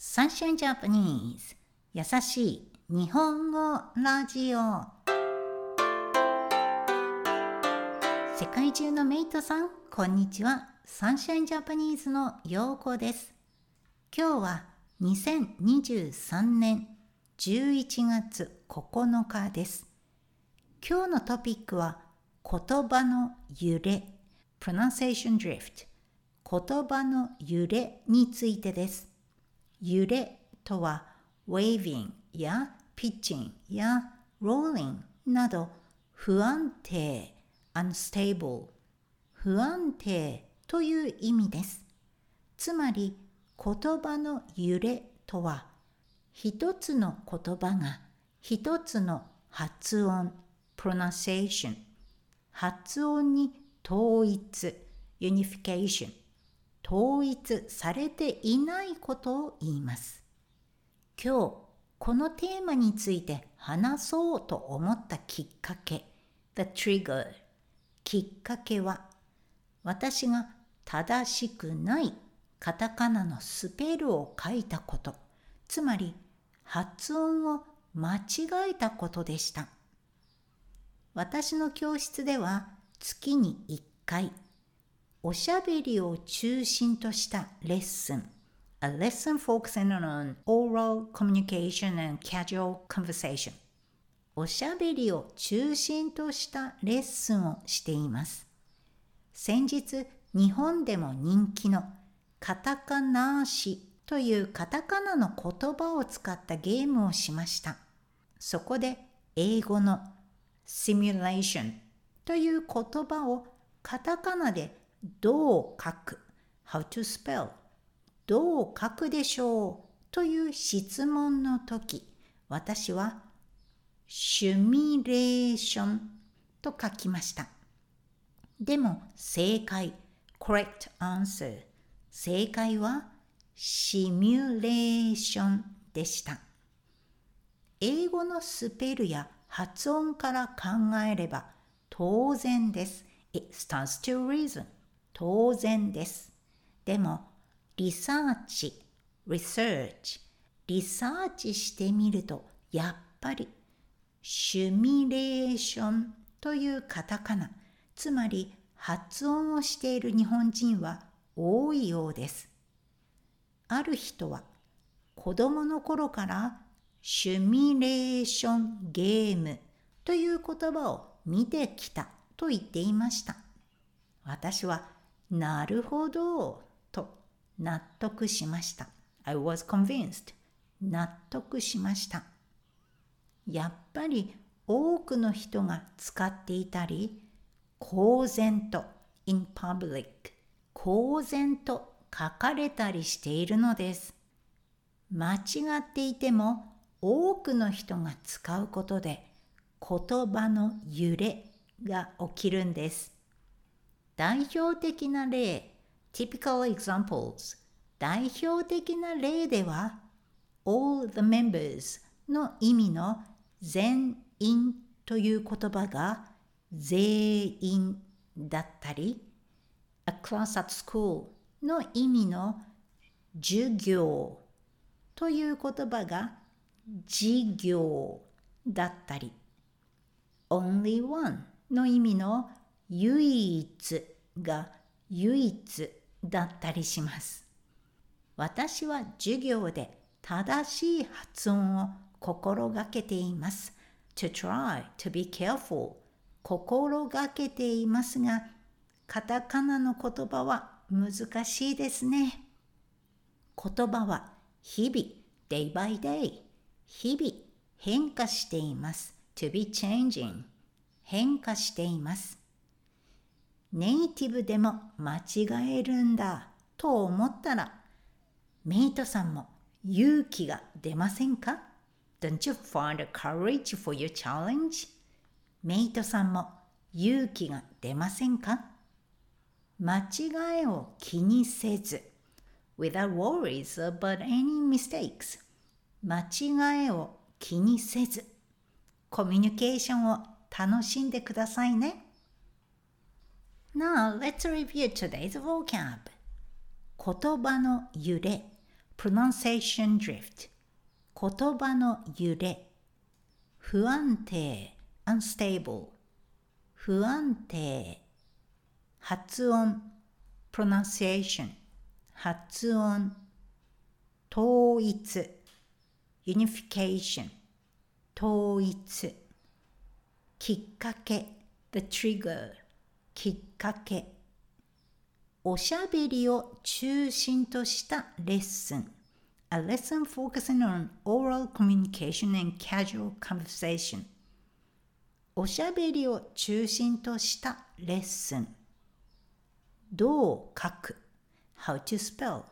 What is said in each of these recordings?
サンシャインジャパニーズ優しい日本語ラジオ。世界中のメイトさんこんにちは。サンシャインジャパニーズのようこです。今日は2023年11月9日です。今日のトピックは言葉の揺れ。Pronunciation drift 言葉の揺れについてです。揺れとは waving や pitching や rolling など不安定 unstable 不安定という意味です。つまり言葉の揺れとは一つの言葉が一つの発音 pronunciation 発音に統一 unification 統一されていないことを言います。今日このテーマについて話そうと思ったきっかけ The trigger きっかけは私が正しくないカタカナのスペルを書いたこと。つまり発音を間違えたことでした。私の教室では月に1回おしゃべりを中心としたレッスン。A lesson focusing on oral communication and casual conversation. おしゃべりを中心としたレッスンをしています。先日日本でも人気のカタカナーシというカタカナの言葉を使ったゲームをしました。そこで英語のシミュレーションという言葉をカタカナでどう書く？How to spell どう書くでしょう？という質問の時私はシュミレーションと書きました。でも正解。Correct answer 正解はシミュレーションでした。英語のスペルや発音から考えれば当然です。It stands to reason 当然です。でも、リサーチ、リサーチ、リサーチしてみると、やっぱり、シュミレーションというカタカナ、つまり発音をしている日本人は多いようです。ある人は、子供の頃からシュミレーションゲームという言葉を見てきたと言っていました。私はなるほどと納得しました。I was convinced. 納得しました。やっぱり多くの人が使っていたり、公然と in public 公然と書かれたりしているのです。間違っていても多くの人が使うことで言葉の揺れが起きるんです。代表的な例 typical examples 代表的な例では all the members の意味の全員という言葉が全員だったり a class at school の意味の授業という言葉が授業だったり。Only one の意味の唯一が唯一だったりします。私は授業で正しい発音を心がけています。to try to be careful 心がけていますが、カタカナの言葉は難しいですね。言葉は日々、day by day、日々変化しています。to be changing 変化しています。ネイティブでも間違えるんだと思ったら、メイトさんも勇気が出ませんか ?Don't you find courage for your challenge? メイトさんも勇気が出ませんか？間違いを気にせず without worries about any mistakes 間違いを気にせずコミュニケーションを楽しんでくださいね。Now let's review today's vocab. 言葉の揺れ pronunciation drift 言葉の揺れ不安定 unstable 不安定発音 pronunciation 発音統一 unification 統一きっかけ the trigger きっかけおしゃべりを中心としたレッスン A lesson focusing on oral communication and casual conversation おしゃべりを中心としたレッスンどう書く How to spell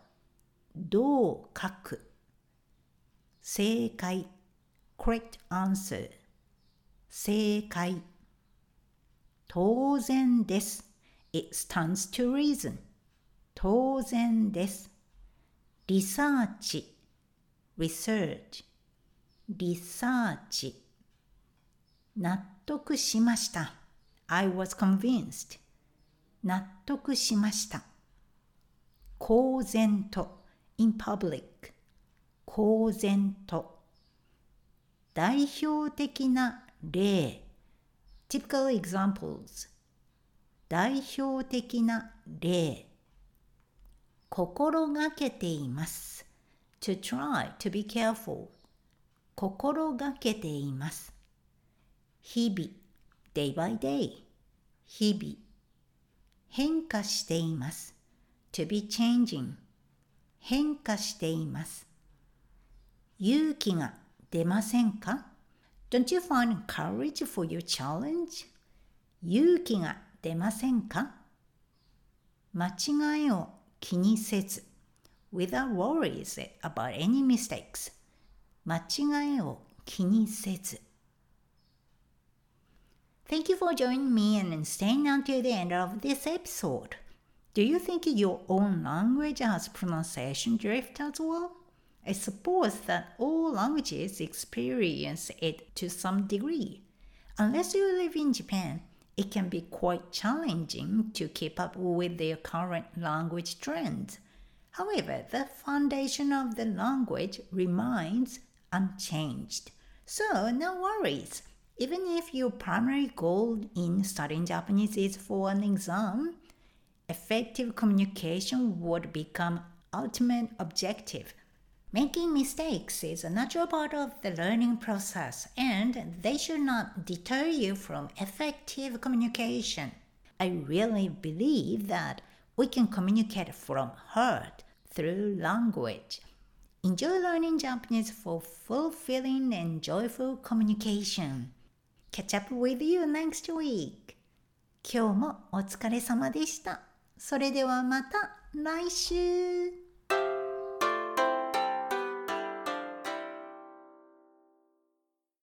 どう書く正解 correct answer 正解当然です It stands to reason 当然ですリサーチ research リサーチ納得しました I was convinced 納得しました公然と in public 公然と代表的な例 typical examples 代表的な例心がけています to try to be careful 心がけています日々 day by day 日々変化しています to be changing 変化しています。勇気が出ませんか ?Don't you find courage for your challenge? 勇気が出ませんか間違いを気にせず without worries about any mistakes 間違いを気にせず Thank you for joining me and staying until the end of this episode. Do you think your own language has pronunciation drift as well? I suppose that all languages experience it to some degree. Unless you live in Japan, it can be quite challenging to keep up with their current language trends. However, the foundation of the language remains unchanged. So, no worries. Even if your primary goal in studying Japanese is for an exam, effective communication would become ultimate objective. Making mistakes is a natural part of the learning process and they should not deter you from effective communication. I really believe that we can communicate from heart through language. Enjoy learning Japanese for fulfilling and joyful communication. Catch up with you next week. 今日もお疲れ様でした。それではまた来週